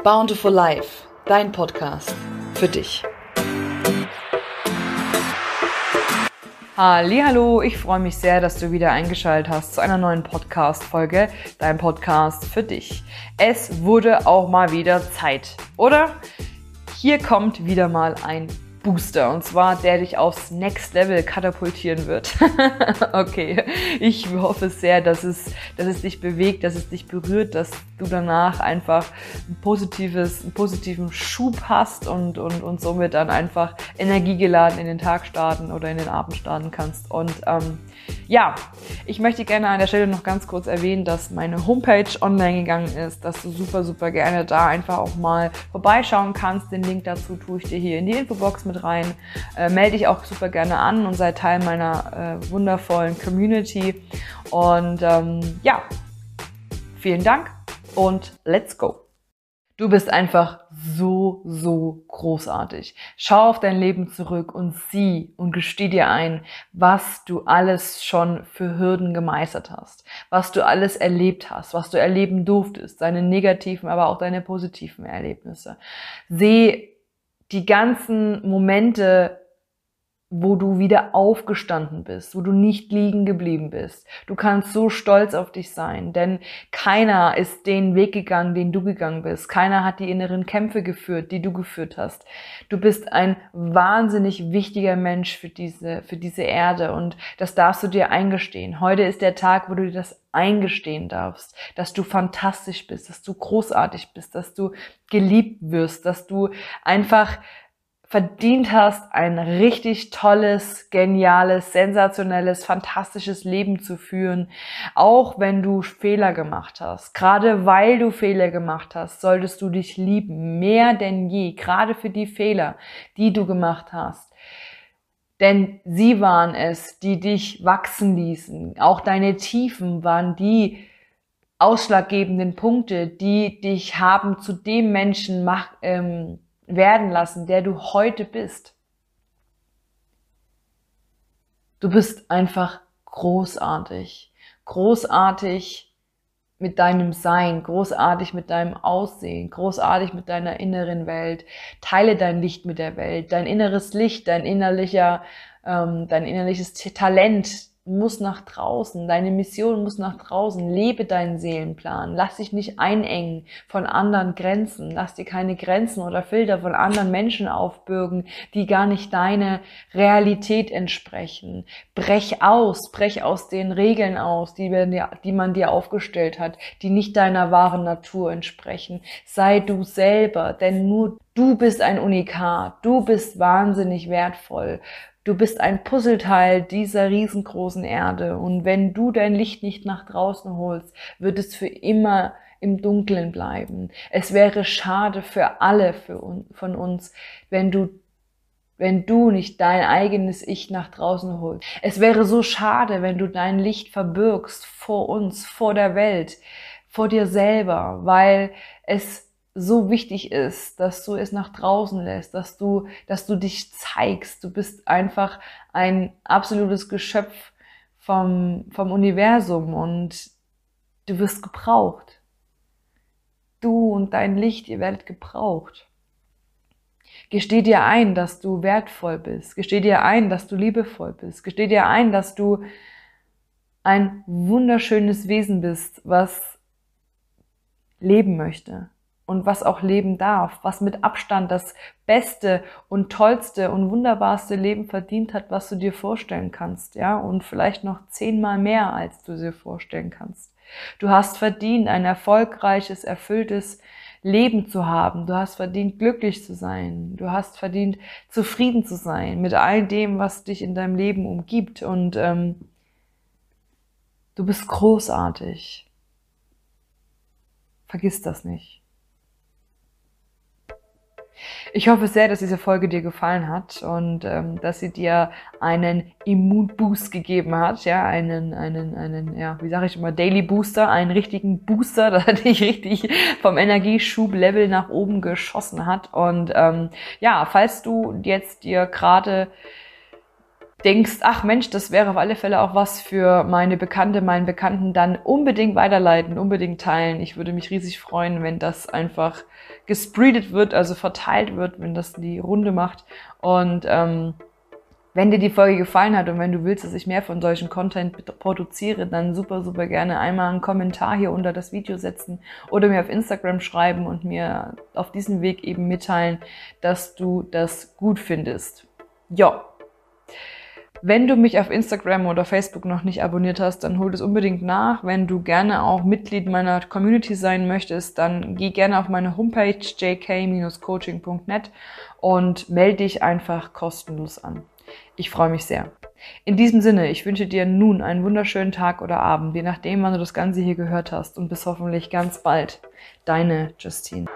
Bountiful Life, dein Podcast für dich. Hallo, ich freue mich sehr, dass du wieder eingeschaltet hast zu einer neuen Podcast Folge, dein Podcast für dich. Es wurde auch mal wieder Zeit, oder? Hier kommt wieder mal ein Booster und zwar der dich aufs Next Level katapultieren wird. okay, ich hoffe sehr, dass es, dass es dich bewegt, dass es dich berührt, dass du danach einfach ein positives, einen positiven Schub hast und, und, und somit dann einfach energiegeladen in den Tag starten oder in den Abend starten kannst. Und ähm, ja, ich möchte gerne an der Stelle noch ganz kurz erwähnen, dass meine Homepage online gegangen ist, dass du super, super gerne da einfach auch mal vorbeischauen kannst. Den Link dazu tue ich dir hier in die Infobox mit rein. Äh, melde dich auch super gerne an und sei Teil meiner äh, wundervollen Community. Und ähm, ja, vielen Dank und let's go. Du bist einfach so, so großartig. Schau auf dein Leben zurück und sieh und gesteh dir ein, was du alles schon für Hürden gemeistert hast, was du alles erlebt hast, was du erleben durftest, deine negativen, aber auch deine positiven Erlebnisse. Seh die ganzen Momente, wo du wieder aufgestanden bist, wo du nicht liegen geblieben bist. Du kannst so stolz auf dich sein, denn keiner ist den Weg gegangen, den du gegangen bist. Keiner hat die inneren Kämpfe geführt, die du geführt hast. Du bist ein wahnsinnig wichtiger Mensch für diese, für diese Erde und das darfst du dir eingestehen. Heute ist der Tag, wo du dir das eingestehen darfst, dass du fantastisch bist, dass du großartig bist, dass du geliebt wirst, dass du einfach verdient hast, ein richtig tolles, geniales, sensationelles, fantastisches Leben zu führen, auch wenn du Fehler gemacht hast. Gerade weil du Fehler gemacht hast, solltest du dich lieben, mehr denn je, gerade für die Fehler, die du gemacht hast. Denn sie waren es, die dich wachsen ließen. Auch deine Tiefen waren die ausschlaggebenden Punkte, die dich haben zu dem Menschen mach, ähm, werden lassen, der du heute bist. Du bist einfach großartig. Großartig mit deinem Sein, großartig mit deinem Aussehen, großartig mit deiner inneren Welt. Teile dein Licht mit der Welt, dein inneres Licht, dein innerlicher, ähm, dein innerliches Talent, muss nach draußen, deine Mission muss nach draußen, lebe deinen Seelenplan, lass dich nicht einengen von anderen Grenzen, lass dir keine Grenzen oder Filter von anderen Menschen aufbürgen, die gar nicht deine Realität entsprechen. Brech aus, brech aus den Regeln aus, die, die man dir aufgestellt hat, die nicht deiner wahren Natur entsprechen. Sei du selber, denn nur du bist ein Unikat, du bist wahnsinnig wertvoll. Du bist ein Puzzleteil dieser riesengroßen Erde und wenn du dein Licht nicht nach draußen holst, wird es für immer im Dunkeln bleiben. Es wäre schade für alle für von uns, wenn du wenn du nicht dein eigenes Ich nach draußen holst. Es wäre so schade, wenn du dein Licht verbirgst vor uns, vor der Welt, vor dir selber, weil es so wichtig ist, dass du es nach draußen lässt, dass du, dass du dich zeigst. Du bist einfach ein absolutes Geschöpf vom, vom Universum und du wirst gebraucht. Du und dein Licht, ihr werdet gebraucht. Gesteh dir ein, dass du wertvoll bist. Gesteh dir ein, dass du liebevoll bist. Gesteh dir ein, dass du ein wunderschönes Wesen bist, was leben möchte und was auch leben darf, was mit Abstand das beste und tollste und wunderbarste Leben verdient hat, was du dir vorstellen kannst, ja, und vielleicht noch zehnmal mehr, als du dir vorstellen kannst. Du hast verdient, ein erfolgreiches, erfülltes Leben zu haben. Du hast verdient, glücklich zu sein. Du hast verdient, zufrieden zu sein mit all dem, was dich in deinem Leben umgibt. Und ähm, du bist großartig. Vergiss das nicht. Ich hoffe sehr, dass diese Folge dir gefallen hat und ähm, dass sie dir einen Immunboost gegeben hat, ja, einen, einen, einen, ja, wie sage ich immer, Daily Booster, einen richtigen Booster, der dich richtig vom Energieschub-Level nach oben geschossen hat. Und ähm, ja, falls du jetzt dir gerade denkst, ach Mensch, das wäre auf alle Fälle auch was für meine Bekannte, meinen Bekannten, dann unbedingt weiterleiten, unbedingt teilen. Ich würde mich riesig freuen, wenn das einfach gespreadet wird, also verteilt wird, wenn das die Runde macht. Und ähm, wenn dir die Folge gefallen hat und wenn du willst, dass ich mehr von solchen Content produziere, dann super, super gerne einmal einen Kommentar hier unter das Video setzen oder mir auf Instagram schreiben und mir auf diesem Weg eben mitteilen, dass du das gut findest. Ja. Wenn du mich auf Instagram oder Facebook noch nicht abonniert hast, dann hol das unbedingt nach. Wenn du gerne auch Mitglied meiner Community sein möchtest, dann geh gerne auf meine Homepage jk-coaching.net und melde dich einfach kostenlos an. Ich freue mich sehr. In diesem Sinne, ich wünsche dir nun einen wunderschönen Tag oder Abend, je nachdem, wann du das Ganze hier gehört hast und bis hoffentlich ganz bald. Deine Justine.